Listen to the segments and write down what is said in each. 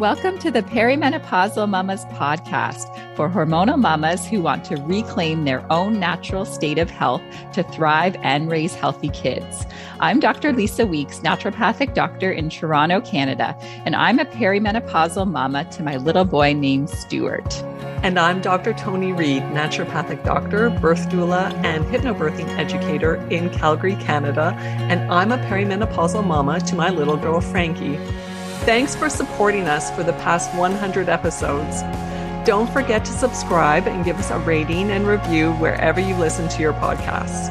Welcome to the Perimenopausal Mamas podcast for hormonal mamas who want to reclaim their own natural state of health to thrive and raise healthy kids. I'm Dr. Lisa Weeks, naturopathic doctor in Toronto, Canada, and I'm a perimenopausal mama to my little boy named Stuart. And I'm Dr. Tony Reed, naturopathic doctor, birth doula, and hypnobirthing educator in Calgary, Canada. And I'm a perimenopausal mama to my little girl, Frankie. Thanks for supporting us for the past 100 episodes. Don't forget to subscribe and give us a rating and review wherever you listen to your podcasts.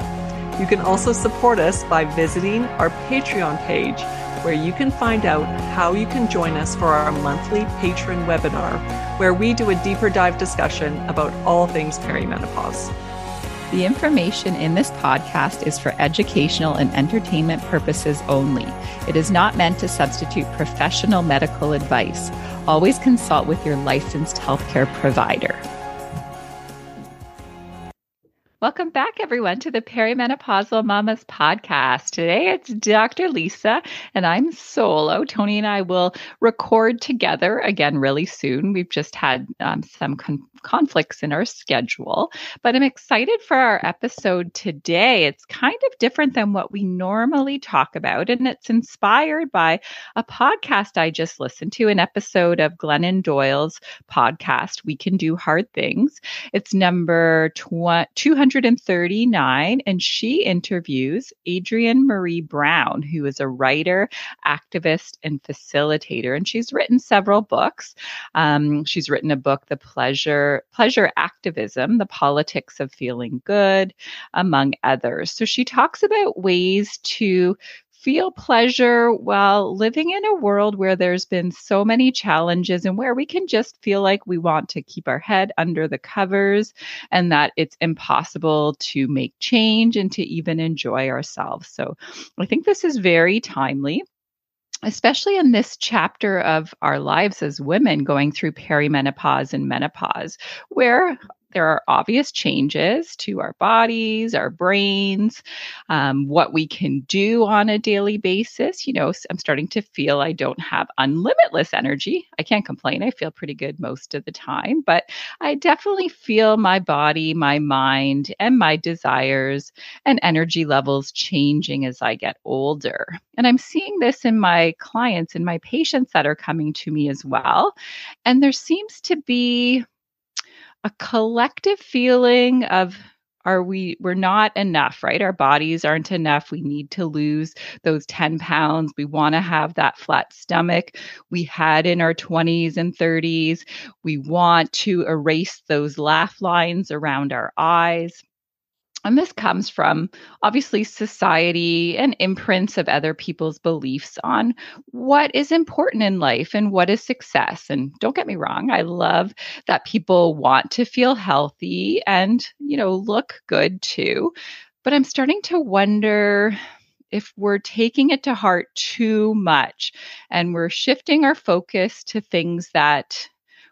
You can also support us by visiting our Patreon page, where you can find out how you can join us for our monthly patron webinar, where we do a deeper dive discussion about all things perimenopause. The information in this podcast is for educational and entertainment purposes only. It is not meant to substitute professional medical advice. Always consult with your licensed healthcare provider. Welcome back, everyone, to the Perimenopausal Mamas podcast. Today it's Dr. Lisa, and I'm solo. Tony and I will record together again really soon. We've just had um, some con- conflicts in our schedule, but I'm excited for our episode today. It's kind of different than what we normally talk about, and it's inspired by a podcast I just listened to, an episode of Glennon Doyle's podcast, We Can Do Hard Things. It's number 239, and she interviews Adrienne Maree Brown, who is a writer, activist, and facilitator, and she's written several books. Um, she's written a book, The Pleasure pleasure activism, the politics of feeling good, among others. So she talks about ways to feel pleasure while living in a world where there's been so many challenges and where we can just feel like we want to keep our head under the covers and that it's impossible to make change and to even enjoy ourselves. So I think this is very timely especially in this chapter of our lives as women going through perimenopause and menopause, where there are obvious changes to our bodies, our brains, um, what we can do on a daily basis. You know, I'm starting to feel I don't have unlimitless energy. I can't complain. I feel pretty good most of the time, but I definitely feel my body, my mind, and my desires and energy levels changing as I get older. And I'm seeing this in my clients and my patients that are coming to me as well. And there seems to be a collective feeling of are we we're not enough right? Our bodies aren't enough. We need to lose those 10 pounds. We want to have that flat stomach. We had in our 20s and 30s we want to erase those laugh lines around our eyes and this comes from obviously society and imprints of other people's beliefs on what is important in life and what is success. And don't get me wrong, I love that people want to feel healthy and, you know, look good too. But I'm starting to wonder if we're taking it to heart too much and we're shifting our focus to things that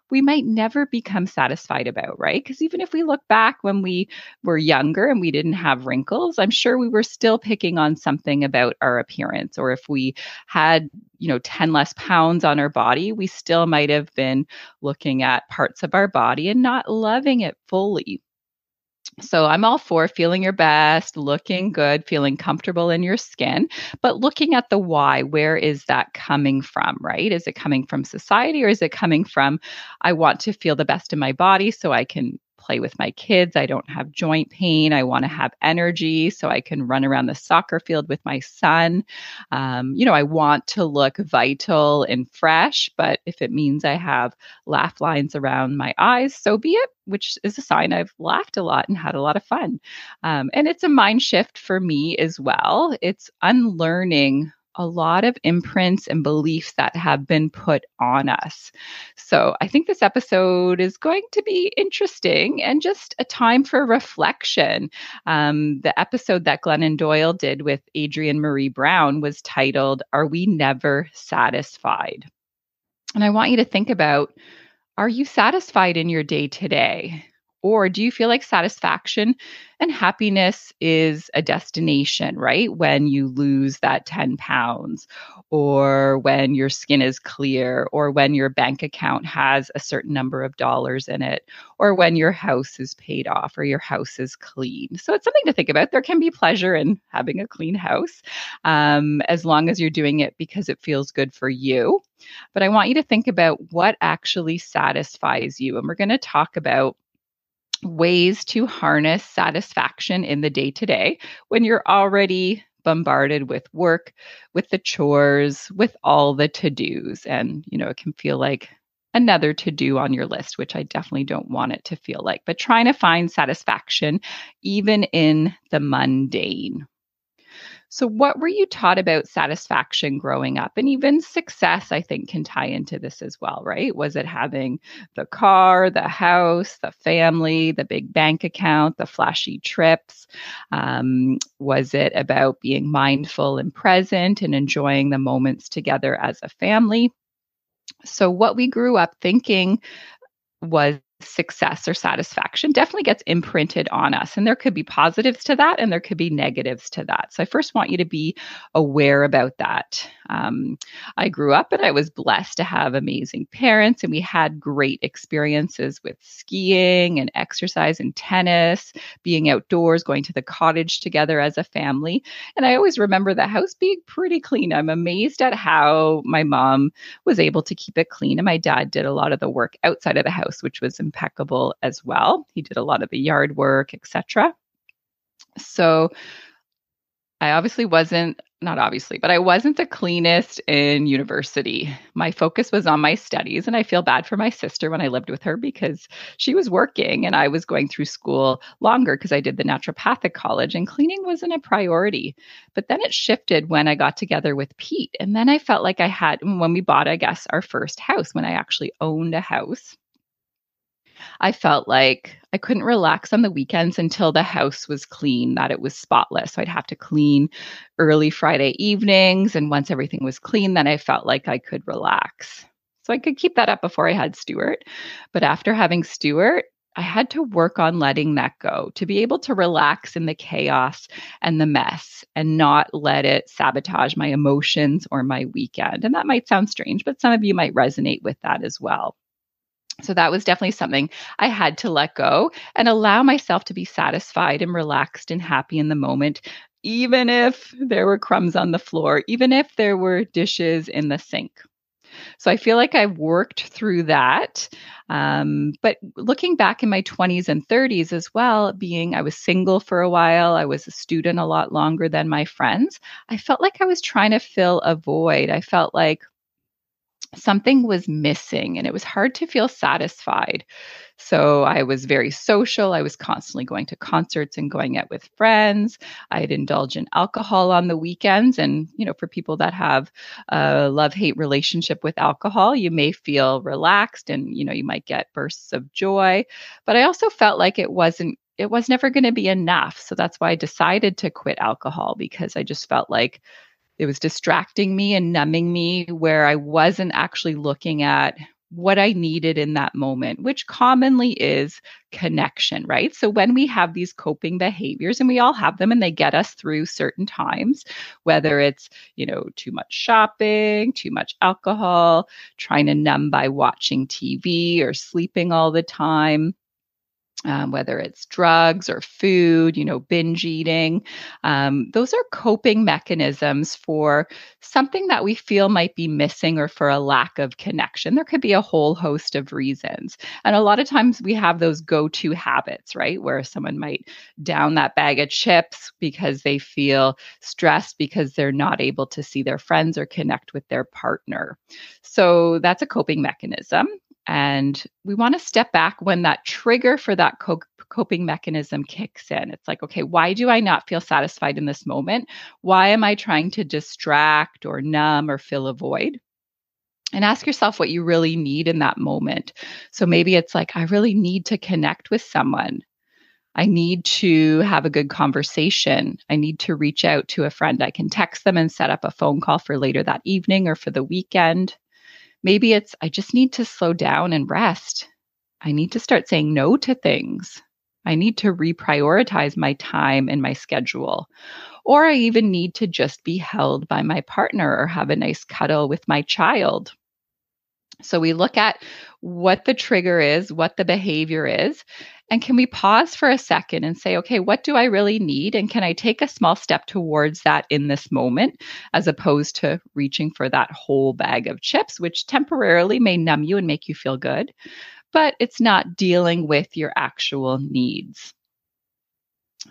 we might never become satisfied about, right? Because even if we look back when we were younger and we didn't have wrinkles, I'm sure we were still picking on something about our appearance. Or if we had, you know, 10 less pounds on our body, we still might have been looking at parts of our body and not loving it fully. So I'm all for feeling your best, looking good, feeling comfortable in your skin, but looking at the why, where is that coming from, right? Is it coming from society or is it coming from I want to feel the best in my body so I can play with my kids. I don't have joint pain. I want to have energy so I can run around the soccer field with my son. Um, you know, I want to look vital and fresh, but if it means I have laugh lines around my eyes, so be it, which is a sign I've laughed a lot and had a lot of fun. Um, and it's a mind shift for me as well. It's unlearning a lot of imprints and beliefs that have been put on us. So I think this episode is going to be interesting and just a time for reflection. Um, the episode that Glennon Doyle did with Adrienne Maree Brown was titled, Are We Never Satisfied? And I want you to think about are you satisfied in your day today? Or do you feel like satisfaction and happiness is a destination, right? When you lose that 10 pounds, or when your skin is clear, or when your bank account has a certain number of dollars in it, or when your house is paid off or your house is clean. So it's something to think about. There can be pleasure in having a clean house um, as long as you're doing it because it feels good for you. But I want you to think about what actually satisfies you. And we're going to talk about ways to harness satisfaction in the day to day when you're already bombarded with work, with the chores, with all the to dos. And, you know, it can feel like another to do on your list, which I definitely don't want it to feel like, but trying to find satisfaction even in the mundane. So, what were you taught about satisfaction growing up? And even success, I think, can tie into this as well, right? Was it having the car, the house, the family, the big bank account, the flashy trips? Um, was it about being mindful and present and enjoying the moments together as a family? So, what we grew up thinking was success or satisfaction definitely gets imprinted on us. And there could be positives to that and there could be negatives to that. So I first want you to be aware about that. Um, I grew up and I was blessed to have amazing parents, and we had great experiences with skiing and exercise and tennis, being outdoors, going to the cottage together as a family. And I always remember the house being pretty clean. I'm amazed at how my mom was able to keep it clean, and my dad did a lot of the work outside of the house, which was impeccable as well. He did a lot of the yard work, etc. So I obviously wasn't, not obviously, but I wasn't the cleanest in university. My focus was on my studies, and I feel bad for my sister when I lived with her because she was working and I was going through school longer because I did the naturopathic college and cleaning wasn't a priority. But then it shifted when I got together with Pete. And then I felt like I had, when we bought, I guess, our first house, when I actually owned a house. I felt like I couldn't relax on the weekends until the house was clean, that it was spotless. So I'd have to clean early Friday evenings. And once everything was clean, then I felt like I could relax. So I could keep that up before I had Stuart. But after having Stuart, I had to work on letting that go to be able to relax in the chaos and the mess and not let it sabotage my emotions or my weekend. And that might sound strange, but some of you might resonate with that as well. So that was definitely something I had to let go and allow myself to be satisfied and relaxed and happy in the moment, even if there were crumbs on the floor, even if there were dishes in the sink. So I feel like I worked through that. Um, but looking back in my 20s and 30s as well, being I was single for a while, I was a student a lot longer than my friends, I felt like I was trying to fill a void. I felt like, something was missing and it was hard to feel satisfied. So I was very social. I was constantly going to concerts and going out with friends. I'd indulge in alcohol on the weekends. And, you know, for people that have a love hate relationship with alcohol, you may feel relaxed and, you know, you might get bursts of joy. But I also felt like it wasn't it was never going to be enough. So that's why I decided to quit alcohol because I just felt like it was distracting me and numbing me where I wasn't actually looking at what I needed in that moment, which commonly is connection, right? So when we have these coping behaviors, and we all have them and they get us through certain times, whether it's, you know, too much shopping, too much alcohol, trying to numb by watching TV or sleeping all the time, um, whether it's drugs or food, you know, binge eating. Um, those are coping mechanisms for something that we feel might be missing or for a lack of connection. There could be a whole host of reasons. And a lot of times we have those go to habits, right? Where someone might down that bag of chips because they feel stressed because they're not able to see their friends or connect with their partner. So that's a coping mechanism. And we want to step back when that trigger for that co- coping mechanism kicks in. It's like, okay, why do I not feel satisfied in this moment? Why am I trying to distract or numb or fill a void? And ask yourself what you really need in that moment. So maybe it's like, I really need to connect with someone. I need to have a good conversation. I need to reach out to a friend. I can text them and set up a phone call for later that evening or for the weekend. Maybe it's, I just need to slow down and rest. I need to start saying no to things. I need to reprioritize my time and my schedule. Or I even need to just be held by my partner or have a nice cuddle with my child. So we look at what the trigger is, what the behavior is, and can we pause for a second and say, okay, what do I really need? And can I take a small step towards that in this moment, as opposed to reaching for that whole bag of chips, which temporarily may numb you and make you feel good, but it's not dealing with your actual needs.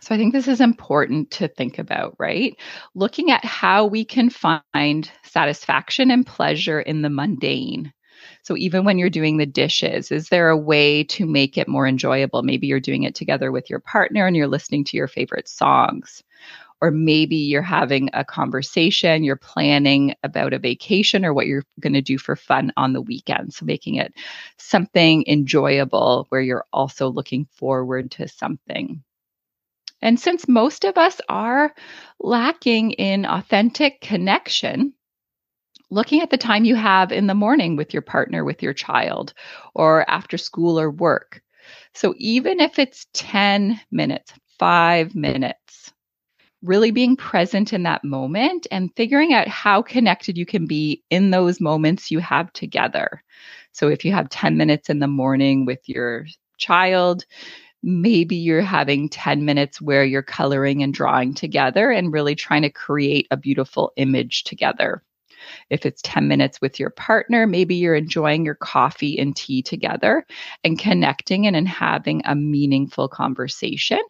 So I think this is important to think about, right? Looking at how we can find satisfaction and pleasure in the mundane. So even when you're doing the dishes, is there a way to make it more enjoyable? Maybe you're doing it together with your partner and you're listening to your favorite songs. Or maybe you're having a conversation, you're planning about a vacation or what you're going to do for fun on the weekend. So making it something enjoyable where you're also looking forward to something. And since most of us are lacking in authentic connection, looking at the time you have in the morning with your partner, with your child, or after school or work. So even if it's 10 minutes, five minutes, really being present in that moment and figuring out how connected you can be in those moments you have together. So if you have 10 minutes in the morning with your child, maybe you're having 10 minutes where you're coloring and drawing together and really trying to create a beautiful image together. If it's 10 minutes with your partner, maybe you're enjoying your coffee and tea together and connecting and, and having a meaningful conversation.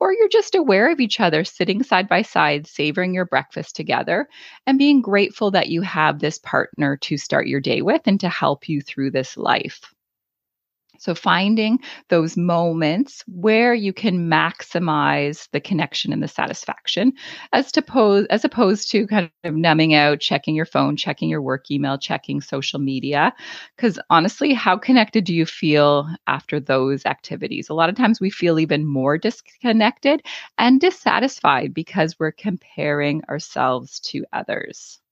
Or you're just aware of each other, sitting side by side, savoring your breakfast together, and being grateful that you have this partner to start your day with and to help you through this life. So finding those moments where you can maximize the connection and the satisfaction as to pose, as opposed to kind of numbing out, checking your phone, checking your work email, checking social media. Because honestly, how connected do you feel after those activities? A lot of times we feel even more disconnected and dissatisfied because we're comparing ourselves to others.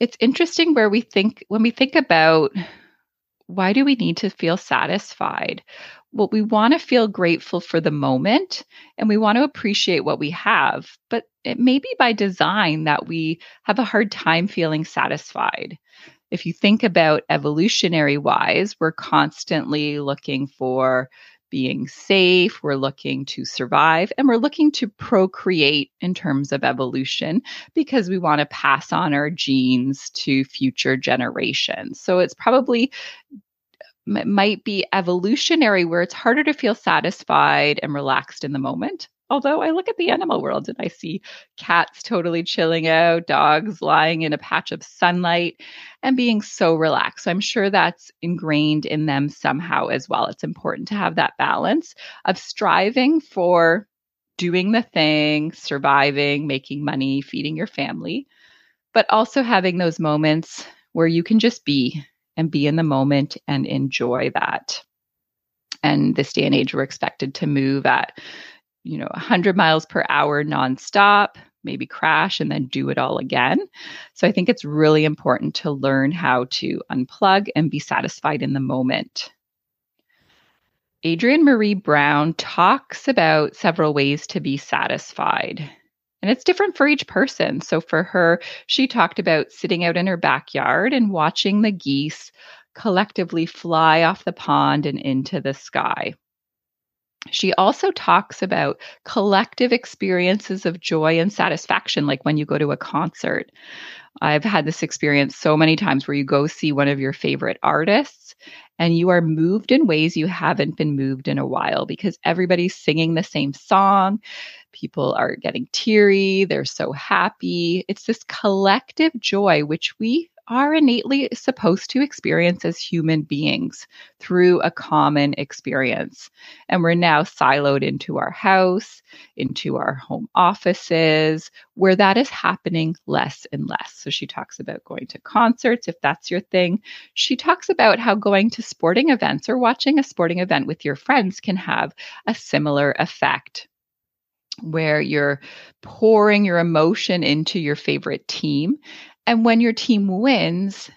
It's interesting where we think when we think about why do we need to feel satisfied? Well, we want to feel grateful for the moment and we want to appreciate what we have, but it may be by design that we have a hard time feeling satisfied. If you think about evolutionary wise, we're constantly looking for being safe, we're looking to survive, and we're looking to procreate in terms of evolution because we want to pass on our genes to future generations. So it's probably might be evolutionary where it's harder to feel satisfied and relaxed in the moment. Although I look at the animal world and I see cats totally chilling out, dogs lying in a patch of sunlight and being so relaxed. So I'm sure that's ingrained in them somehow as well. It's important to have that balance of striving for doing the thing, surviving, making money, feeding your family, but also having those moments where you can just be and be in the moment and enjoy that. And this day and age, we're expected to move at you know 100 miles per hour nonstop maybe crash and then do it all again so i think it's really important to learn how to unplug and be satisfied in the moment adrienne Maree brown talks about several ways to be satisfied and it's different for each person. So for her, she talked about sitting out in her backyard and watching the geese collectively fly off the pond and into the sky. She also talks about collective experiences of joy and satisfaction, like when you go to a concert. I've had this experience so many times where you go see one of your favorite artists and you are moved in ways you haven't been moved in a while because everybody's singing the same song. People are getting teary, they're so happy. It's this collective joy, which we are innately supposed to experience as human beings through a common experience. And we're now siloed into our house, into our home offices, where that is happening less and less. So she talks about going to concerts, if that's your thing. She talks about how going to sporting events or watching a sporting event with your friends can have a similar effect where you're pouring your emotion into your favorite team and when your team wins,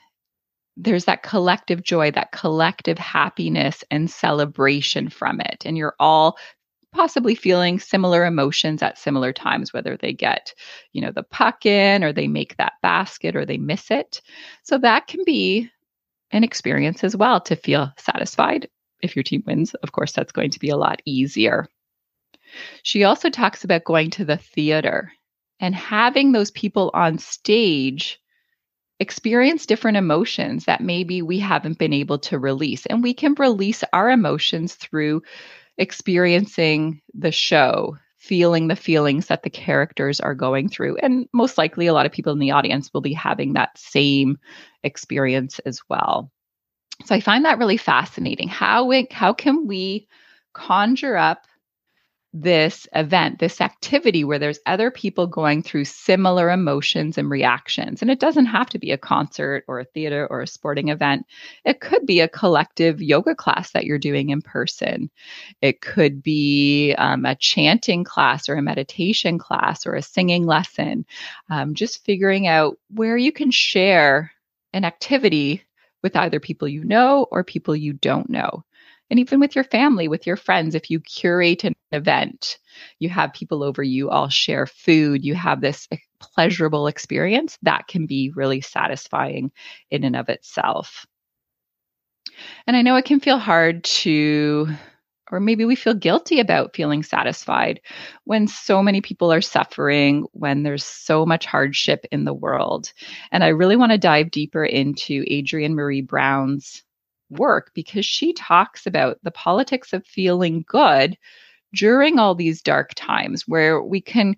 there's that collective joy, that collective happiness and celebration from it. And you're all possibly feeling similar emotions at similar times, whether they get, you know, the puck in or they make that basket or they miss it. So that can be an experience as well to feel satisfied. If your team wins, of course, that's going to be a lot easier. She also talks about going to the theater and having those people on stage experience different emotions that maybe we haven't been able to release. And we can release our emotions through experiencing the show, feeling the feelings that the characters are going through. And most likely, a lot of people in the audience will be having that same experience as well. So I find that really fascinating. How, we, how can we conjure up this event, this activity where there's other people going through similar emotions and reactions. And it doesn't have to be a concert or a theater or a sporting event. It could be a collective yoga class that you're doing in person. It could be um, a chanting class or a meditation class or a singing lesson. Um, just figuring out where you can share an activity with either people you know or people you don't know and even with your family, with your friends, if you curate an event, you have people over, you all share food, you have this eh, pleasurable experience, that can be really satisfying in and of itself. And I know it can feel hard to, or maybe we feel guilty about feeling satisfied when so many people are suffering, when there's so much hardship in the world. And I really want to dive deeper into Adrienne Maree Brown's work because she talks about the politics of feeling good during all these dark times where we can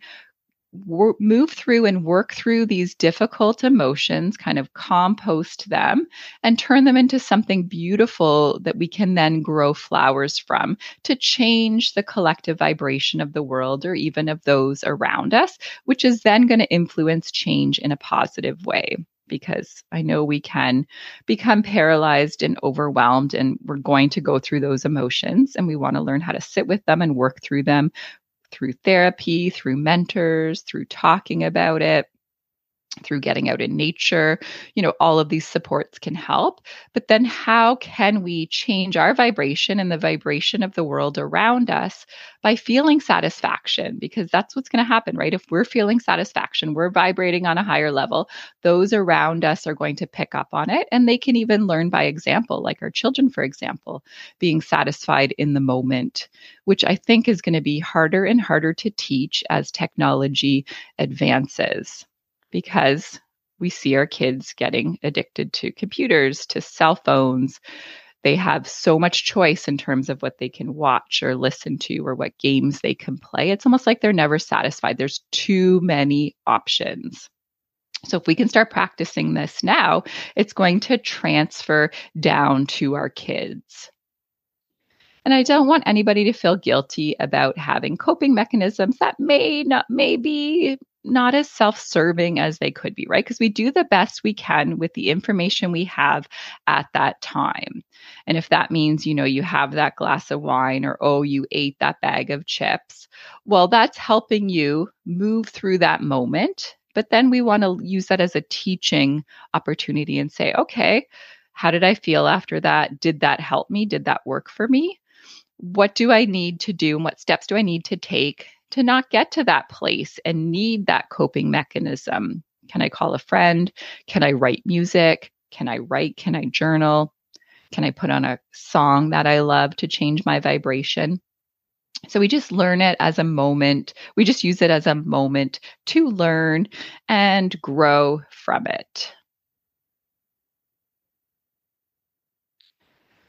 wor- move through and work through these difficult emotions, kind of compost them and turn them into something beautiful that we can then grow flowers from to change the collective vibration of the world or even of those around us, which is then going to influence change in a positive way because I know we can become paralyzed and overwhelmed, and we're going to go through those emotions, and we want to learn how to sit with them and work through them through therapy, through mentors, through talking about it through getting out in nature, you know, all of these supports can help. But then how can we change our vibration and the vibration of the world around us by feeling satisfaction? Because that's what's going to happen, right? If we're feeling satisfaction, we're vibrating on a higher level, those around us are going to pick up on it. And they can even learn by example, like our children, for example, being satisfied in the moment, which I think is going to be harder and harder to teach as technology advances because we see our kids getting addicted to computers, to cell phones. They have so much choice in terms of what they can watch or listen to or what games they can play. It's almost like they're never satisfied. There's too many options. So, if we can start practicing this now, it's going to transfer down to our kids. And I don't want anybody to feel guilty about having coping mechanisms that may not, may be not as self serving as they could be, right? Because we do the best we can with the information we have at that time. And if that means, you know, you have that glass of wine or, oh, you ate that bag of chips, well, that's helping you move through that moment. But then we want to use that as a teaching opportunity and say, okay, how did I feel after that? Did that help me? Did that work for me? What do I need to do? And what steps do I need to take to not get to that place and need that coping mechanism. Can I call a friend? Can I write music? Can I write? Can I journal? Can I put on a song that I love to change my vibration? So we just learn it as a moment. We just use it as a moment to learn and grow from it.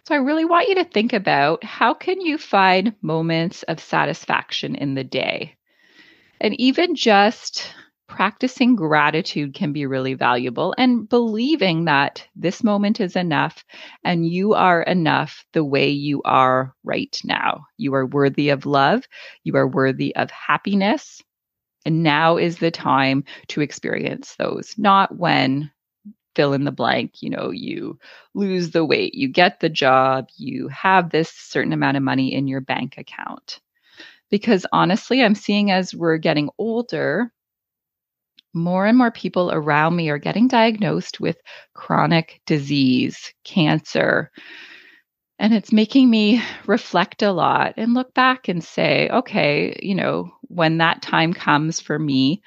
So I really want you to think about how can you find moments of satisfaction in the day? And even just practicing gratitude can be really valuable and believing that this moment is enough and you are enough the way you are right now. You are worthy of love. You are worthy of happiness. And now is the time to experience those, not when fill in the blank. You know, you lose the weight, you get the job, you have this certain amount of money in your bank account. Because honestly, I'm seeing as we're getting older, more and more people around me are getting diagnosed with chronic disease, cancer. And it's making me reflect a lot and look back and say, okay, you know, when that time comes for me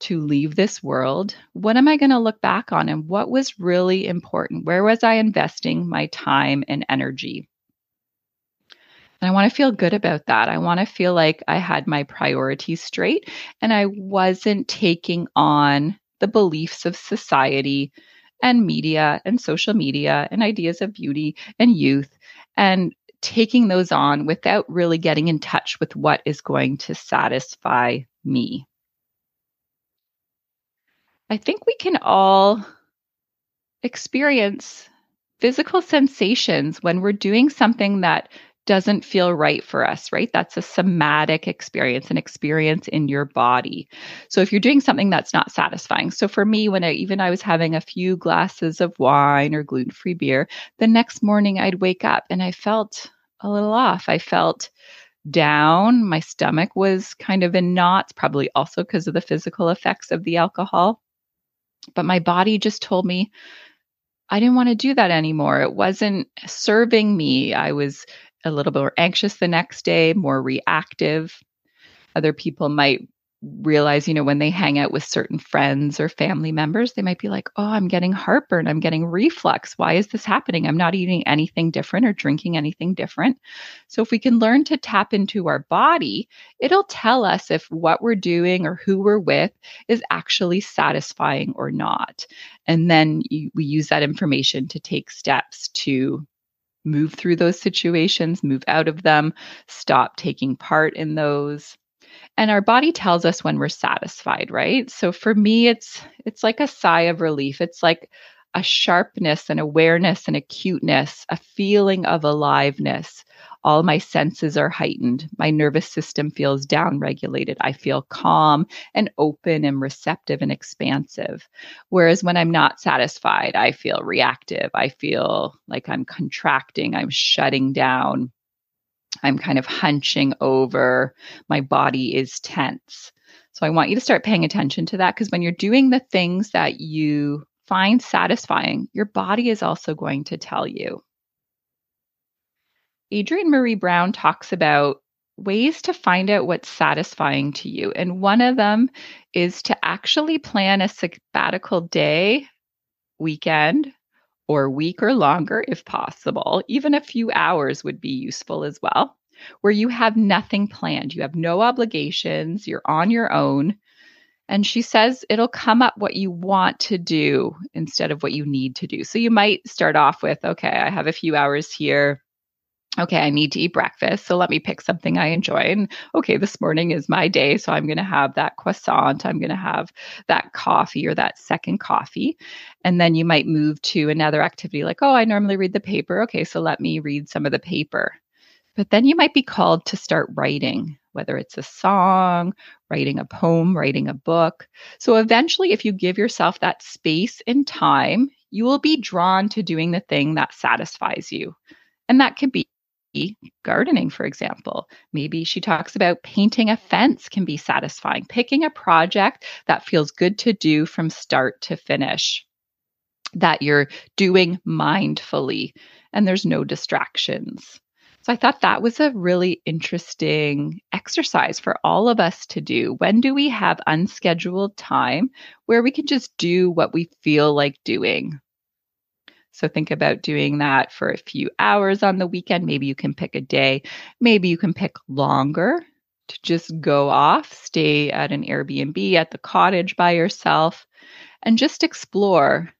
to leave this world, what am I going to look back on and what was really important? Where was I investing my time and energy? And I want to feel good about that. I want to feel like I had my priorities straight and I wasn't taking on the beliefs of society and media and social media and ideas of beauty and youth and taking those on without really getting in touch with what is going to satisfy me. I think we can all experience physical sensations when we're doing something that doesn't feel right for us, right? That's a somatic experience, an experience in your body. So if you're doing something that's not satisfying. So for me, when I even I was having a few glasses of wine or gluten-free beer, the next morning I'd wake up and I felt a little off. I felt down. My stomach was kind of in knots, probably also because of the physical effects of the alcohol. But my body just told me I didn't want to do that anymore. It wasn't serving me. I was a little bit more anxious the next day, more reactive. Other people might realize, you know, when they hang out with certain friends or family members, they might be like, oh, I'm getting heartburn. I'm getting reflux. Why is this happening? I'm not eating anything different or drinking anything different. So, if we can learn to tap into our body, it'll tell us if what we're doing or who we're with is actually satisfying or not. And then we use that information to take steps to move through those situations, move out of them, stop taking part in those. And our body tells us when we're satisfied, right? So for me it's it's like a sigh of relief. It's like a sharpness and awareness and acuteness, a feeling of aliveness, all my senses are heightened. My nervous system feels downregulated. I feel calm and open and receptive and expansive. Whereas when I'm not satisfied, I feel reactive. I feel like I'm contracting, I'm shutting down. I'm kind of hunching over. My body is tense. So I want you to start paying attention to that because when you're doing the things that you find satisfying, your body is also going to tell you. Adrienne Maree Brown talks about ways to find out what's satisfying to you. And one of them is to actually plan a sabbatical day, weekend, or week or longer if possible. Even a few hours would be useful as well, where you have nothing planned. You have no obligations, you're on your own. And she says it'll come up what you want to do instead of what you need to do. So you might start off with, okay, I have a few hours here okay, I need to eat breakfast. So let me pick something I enjoy. And okay, this morning is my day. So I'm going to have that croissant. I'm going to have that coffee or that second coffee. And then you might move to another activity like, oh, I normally read the paper. Okay, so let me read some of the paper. But then you might be called to start writing, whether it's a song, writing a poem, writing a book. So eventually, if you give yourself that space and time, you will be drawn to doing the thing that satisfies you. And that could be gardening, for example. Maybe she talks about painting a fence can be satisfying, picking a project that feels good to do from start to finish, that you're doing mindfully and there's no distractions. So I thought that was a really interesting exercise for all of us to do. When do we have unscheduled time where we can just do what we feel like doing? So think about doing that for a few hours on the weekend. Maybe you can pick a day. Maybe you can pick longer to just go off, stay at an Airbnb at the cottage by yourself, and just explore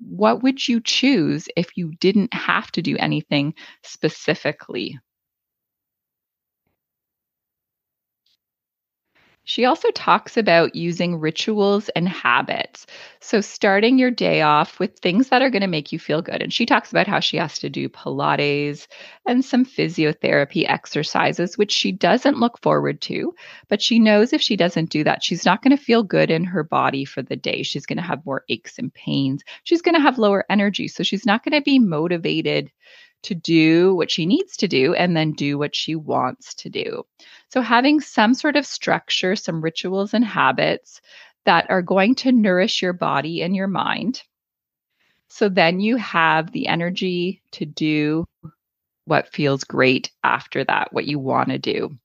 what would you choose if you didn't have to do anything specifically She also talks about using rituals and habits. So, starting your day off with things that are going to make you feel good. And she talks about how she has to do Pilates and some physiotherapy exercises, which she doesn't look forward to. But she knows if she doesn't do that, she's not going to feel good in her body for the day. She's going to have more aches and pains. She's going to have lower energy. So, she's not going to be motivated to do what she needs to do and then do what she wants to do. So, having some sort of structure, some rituals and habits that are going to nourish your body and your mind. So then you have the energy to do what feels great after that, what you want to do.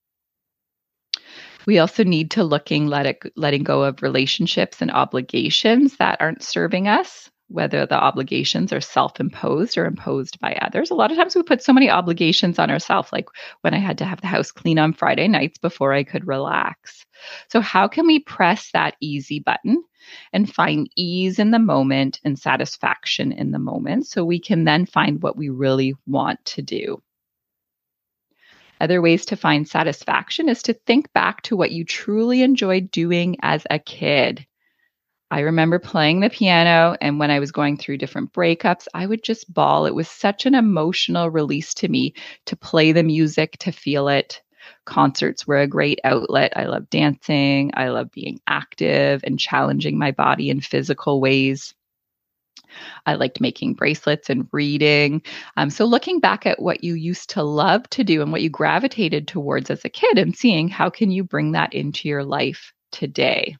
We also need to looking let it letting go of relationships and obligations that aren't serving us whether the obligations are self imposed or imposed by others. A lot of times we put so many obligations on ourselves, like when I had to have the house clean on Friday nights before I could relax. So, how can we press that easy button and find ease in the moment and satisfaction in the moment so we can then find what we really want to do? Other ways to find satisfaction is to think back to what you truly enjoyed doing as a kid. I remember playing the piano, and when I was going through different breakups, I would just bawl. It was such an emotional release to me to play the music, to feel it. Concerts were a great outlet. I love dancing. I love being active and challenging my body in physical ways. I liked making bracelets and reading. Um, so, looking back at what you used to love to do and what you gravitated towards as a kid and seeing how can you bring that into your life today.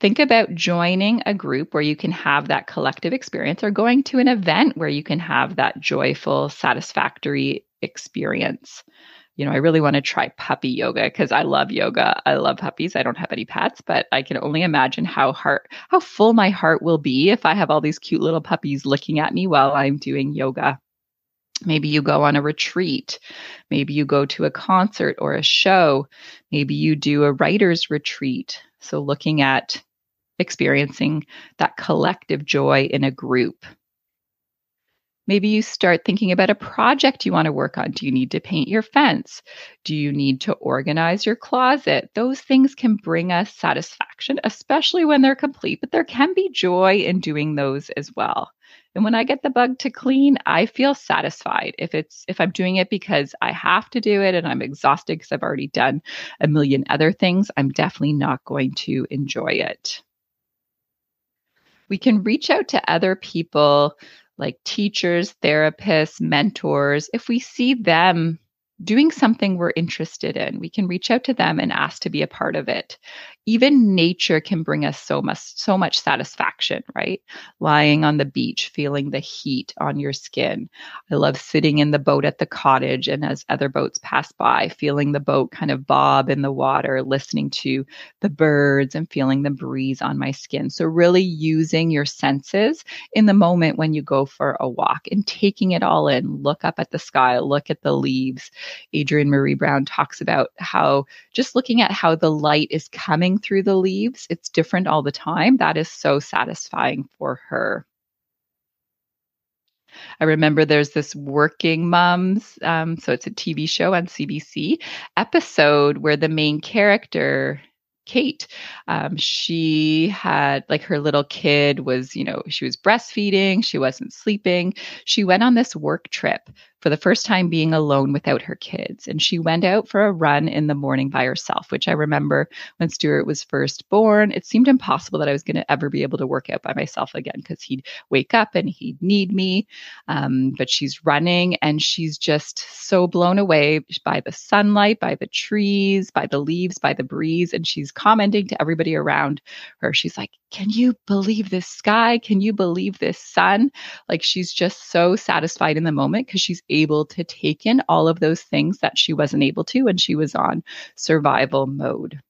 Think about joining a group where you can have that collective experience or going to an event where you can have that joyful, satisfactory experience. You know, I really want to try puppy yoga because I love yoga. I love puppies. I don't have any pets, but I can only imagine how heart how full my heart will be if I have all these cute little puppies looking at me while I'm doing yoga. Maybe you go on a retreat. Maybe you go to a concert or a show. Maybe you do a writer's retreat. So, looking at experiencing that collective joy in a group. Maybe you start thinking about a project you want to work on. Do you need to paint your fence? Do you need to organize your closet? Those things can bring us satisfaction, especially when they're complete, but there can be joy in doing those as well. And when I get the bug to clean, I feel satisfied. If it's if I'm doing it because I have to do it and I'm exhausted because I've already done a million other things, I'm definitely not going to enjoy it we can reach out to other people like teachers, therapists, mentors. If we see them doing something we're interested in, we can reach out to them and ask to be a part of it even nature can bring us so much so much satisfaction right? Lying on the beach feeling the heat on your skin. I love sitting in the boat at the cottage and as other boats pass by feeling the boat kind of bob in the water listening to the birds and feeling the breeze on my skin. So really using your senses in the moment when you go for a walk and taking it all in. Look up at the sky look at the leaves. Adrienne maree brown talks about how just looking at how the light is coming through the leaves. It's different all the time. That is so satisfying for her. I remember there's this Working Moms, um, so it's a TV show on CBC episode where the main character Kate. Um, she had like her little kid was, you know, she was breastfeeding, she wasn't sleeping. She went on this work trip for the first time being alone without her kids. And she went out for a run in the morning by herself, which I remember when Stuart was first born. It seemed impossible that I was going to ever be able to work out by myself again because he'd wake up and he'd need me. Um, but she's running and she's just so blown away by the sunlight, by the trees, by the leaves, by the breeze. And she's commenting to everybody around her. She's like, Can you believe this sky? Can you believe this sun? Like she's just so satisfied in the moment because she's able to take in all of those things that she wasn't able to when she was on survival mode.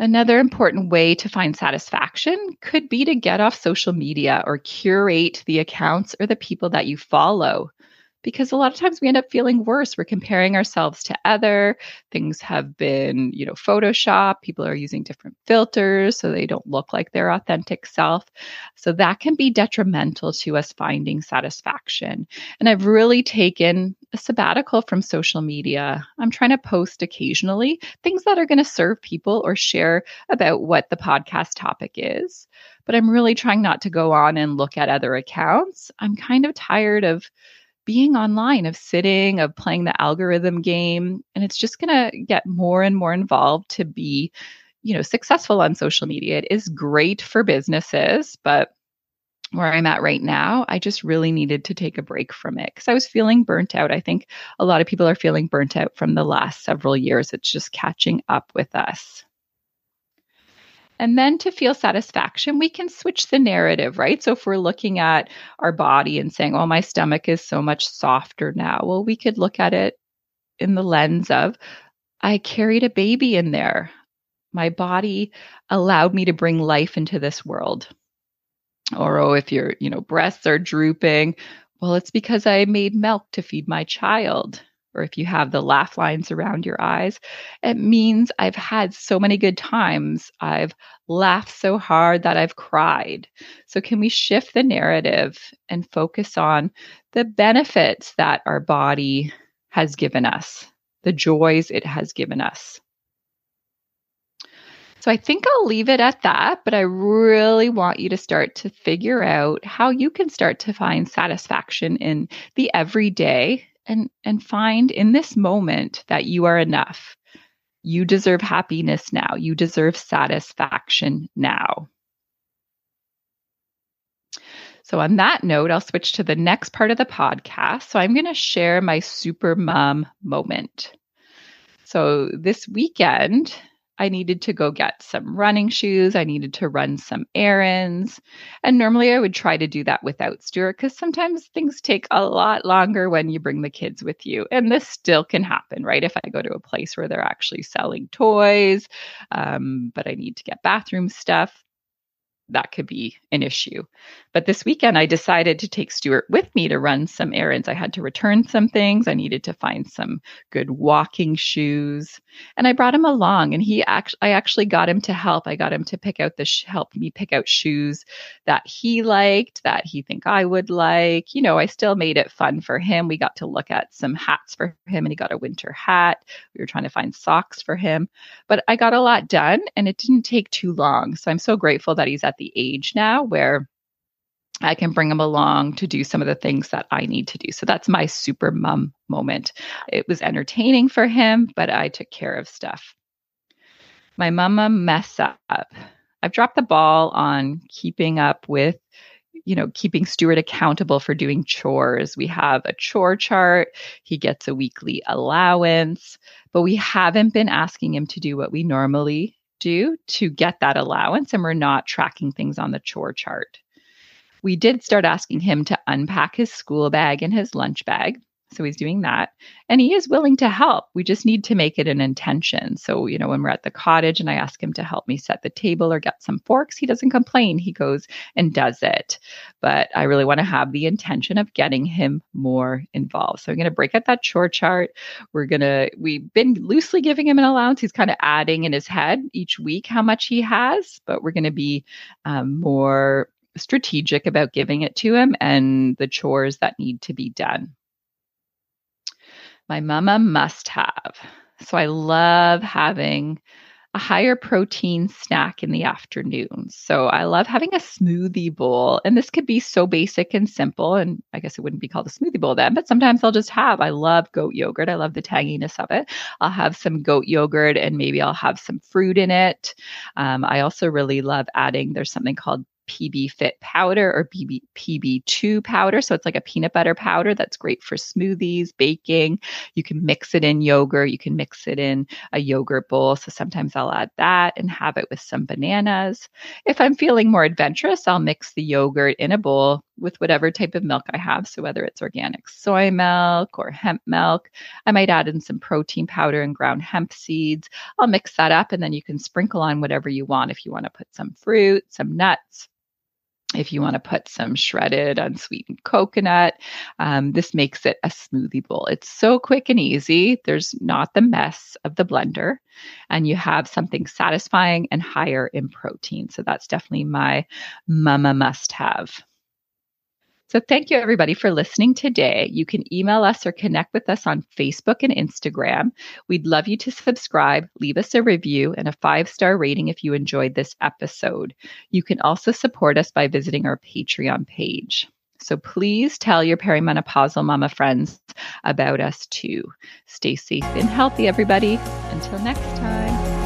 Another important way to find satisfaction could be to get off social media or curate the accounts or the people that you follow because a lot of times we end up feeling worse. We're comparing ourselves to other things have been, you know, Photoshop. People are using different filters so they don't look like their authentic self. So that can be detrimental to us finding satisfaction. And I've really taken a sabbatical from social media. I'm trying to post occasionally things that are going to serve people or share about what the podcast topic is. But I'm really trying not to go on and look at other accounts. I'm kind of tired of being online, of sitting, of playing the algorithm game. And it's just going to get more and more involved to be, you know, successful on social media. It is great for businesses, but where I'm at right now, I just really needed to take a break from it because I was feeling burnt out. I think a lot of people are feeling burnt out from the last several years. It's just catching up with us. And then to feel satisfaction, we can switch the narrative, right? So if we're looking at our body and saying, oh, my stomach is so much softer now, well, we could look at it in the lens of, I carried a baby in there. My body allowed me to bring life into this world. Or, oh, if your, you know, breasts are drooping, well, it's because I made milk to feed my child or if you have the laugh lines around your eyes, it means I've had so many good times. I've laughed so hard that I've cried. So, can we shift the narrative and focus on the benefits that our body has given us, the joys it has given us? So I think I'll leave it at that, but I really want you to start to figure out how you can start to find satisfaction in the everyday and and find in this moment that you are enough. You deserve happiness now. You deserve satisfaction now. So, on that note, I'll switch to the next part of the podcast. So, I'm going to share my super mom moment. So, this weekend, I needed to go get some running shoes. I needed to run some errands. And normally I would try to do that without Stuart because sometimes things take a lot longer when you bring the kids with you. And this still can happen, right? If I go to a place where they're actually selling toys, um, but I need to get bathroom stuff, that could be an issue. But this weekend, I decided to take Stuart with me to run some errands. I had to return some things. I needed to find some good walking shoes, and I brought him along. And he actually, I actually got him to help. I got him to pick out the sh- help me pick out shoes that he liked, that he think I would like. You know, I still made it fun for him. We got to look at some hats for him, and he got a winter hat. We were trying to find socks for him, but I got a lot done, and it didn't take too long. So I'm so grateful that he's at the age now where I can bring him along to do some of the things that I need to do. So that's my super mom moment. It was entertaining for him, but I took care of stuff. My mama mess up. I've dropped the ball on keeping up with, you know, keeping Stuart accountable for doing chores. We have a chore chart. He gets a weekly allowance, but we haven't been asking him to do what we normally do to get that allowance, and we're not tracking things on the chore chart. We did start asking him to unpack his school bag and his lunch bag. So he's doing that. And he is willing to help. We just need to make it an intention. So, you know, when we're at the cottage and I ask him to help me set the table or get some forks, he doesn't complain. He goes and does it. But I really want to have the intention of getting him more involved. So I'm going to break out that chore chart. We're going to, we've been loosely giving him an allowance. He's kind of adding in his head each week how much he has, but we're going to be um, more strategic about giving it to him and the chores that need to be done my mama must have. So I love having a higher protein snack in the afternoon. So I love having a smoothie bowl. And this could be so basic and simple. And I guess it wouldn't be called a smoothie bowl then, but sometimes I'll just have, I love goat yogurt. I love the tanginess of it. I'll have some goat yogurt and maybe I'll have some fruit in it. Um, I also really love adding, there's something called PB Fit powder or PB, PB2 powder. So it's like a peanut butter powder that's great for smoothies, baking. You can mix it in yogurt. You can mix it in a yogurt bowl. So sometimes I'll add that and have it with some bananas. If I'm feeling more adventurous, I'll mix the yogurt in a bowl with whatever type of milk I have. So whether it's organic soy milk or hemp milk, I might add in some protein powder and ground hemp seeds. I'll mix that up and then you can sprinkle on whatever you want. If you want to put some fruit, some nuts, if you want to put some shredded unsweetened coconut, um, this makes it a smoothie bowl. It's so quick and easy. There's not the mess of the blender, and you have something satisfying and higher in protein. So that's definitely my mama must have. So thank you everybody for listening today. You can email us or connect with us on Facebook and Instagram. We'd love you to subscribe, leave us a review and a five star rating if you enjoyed this episode. You can also support us by visiting our Patreon page. So please tell your perimenopausal mama friends about us too. Stay safe and healthy, everybody. Until next time.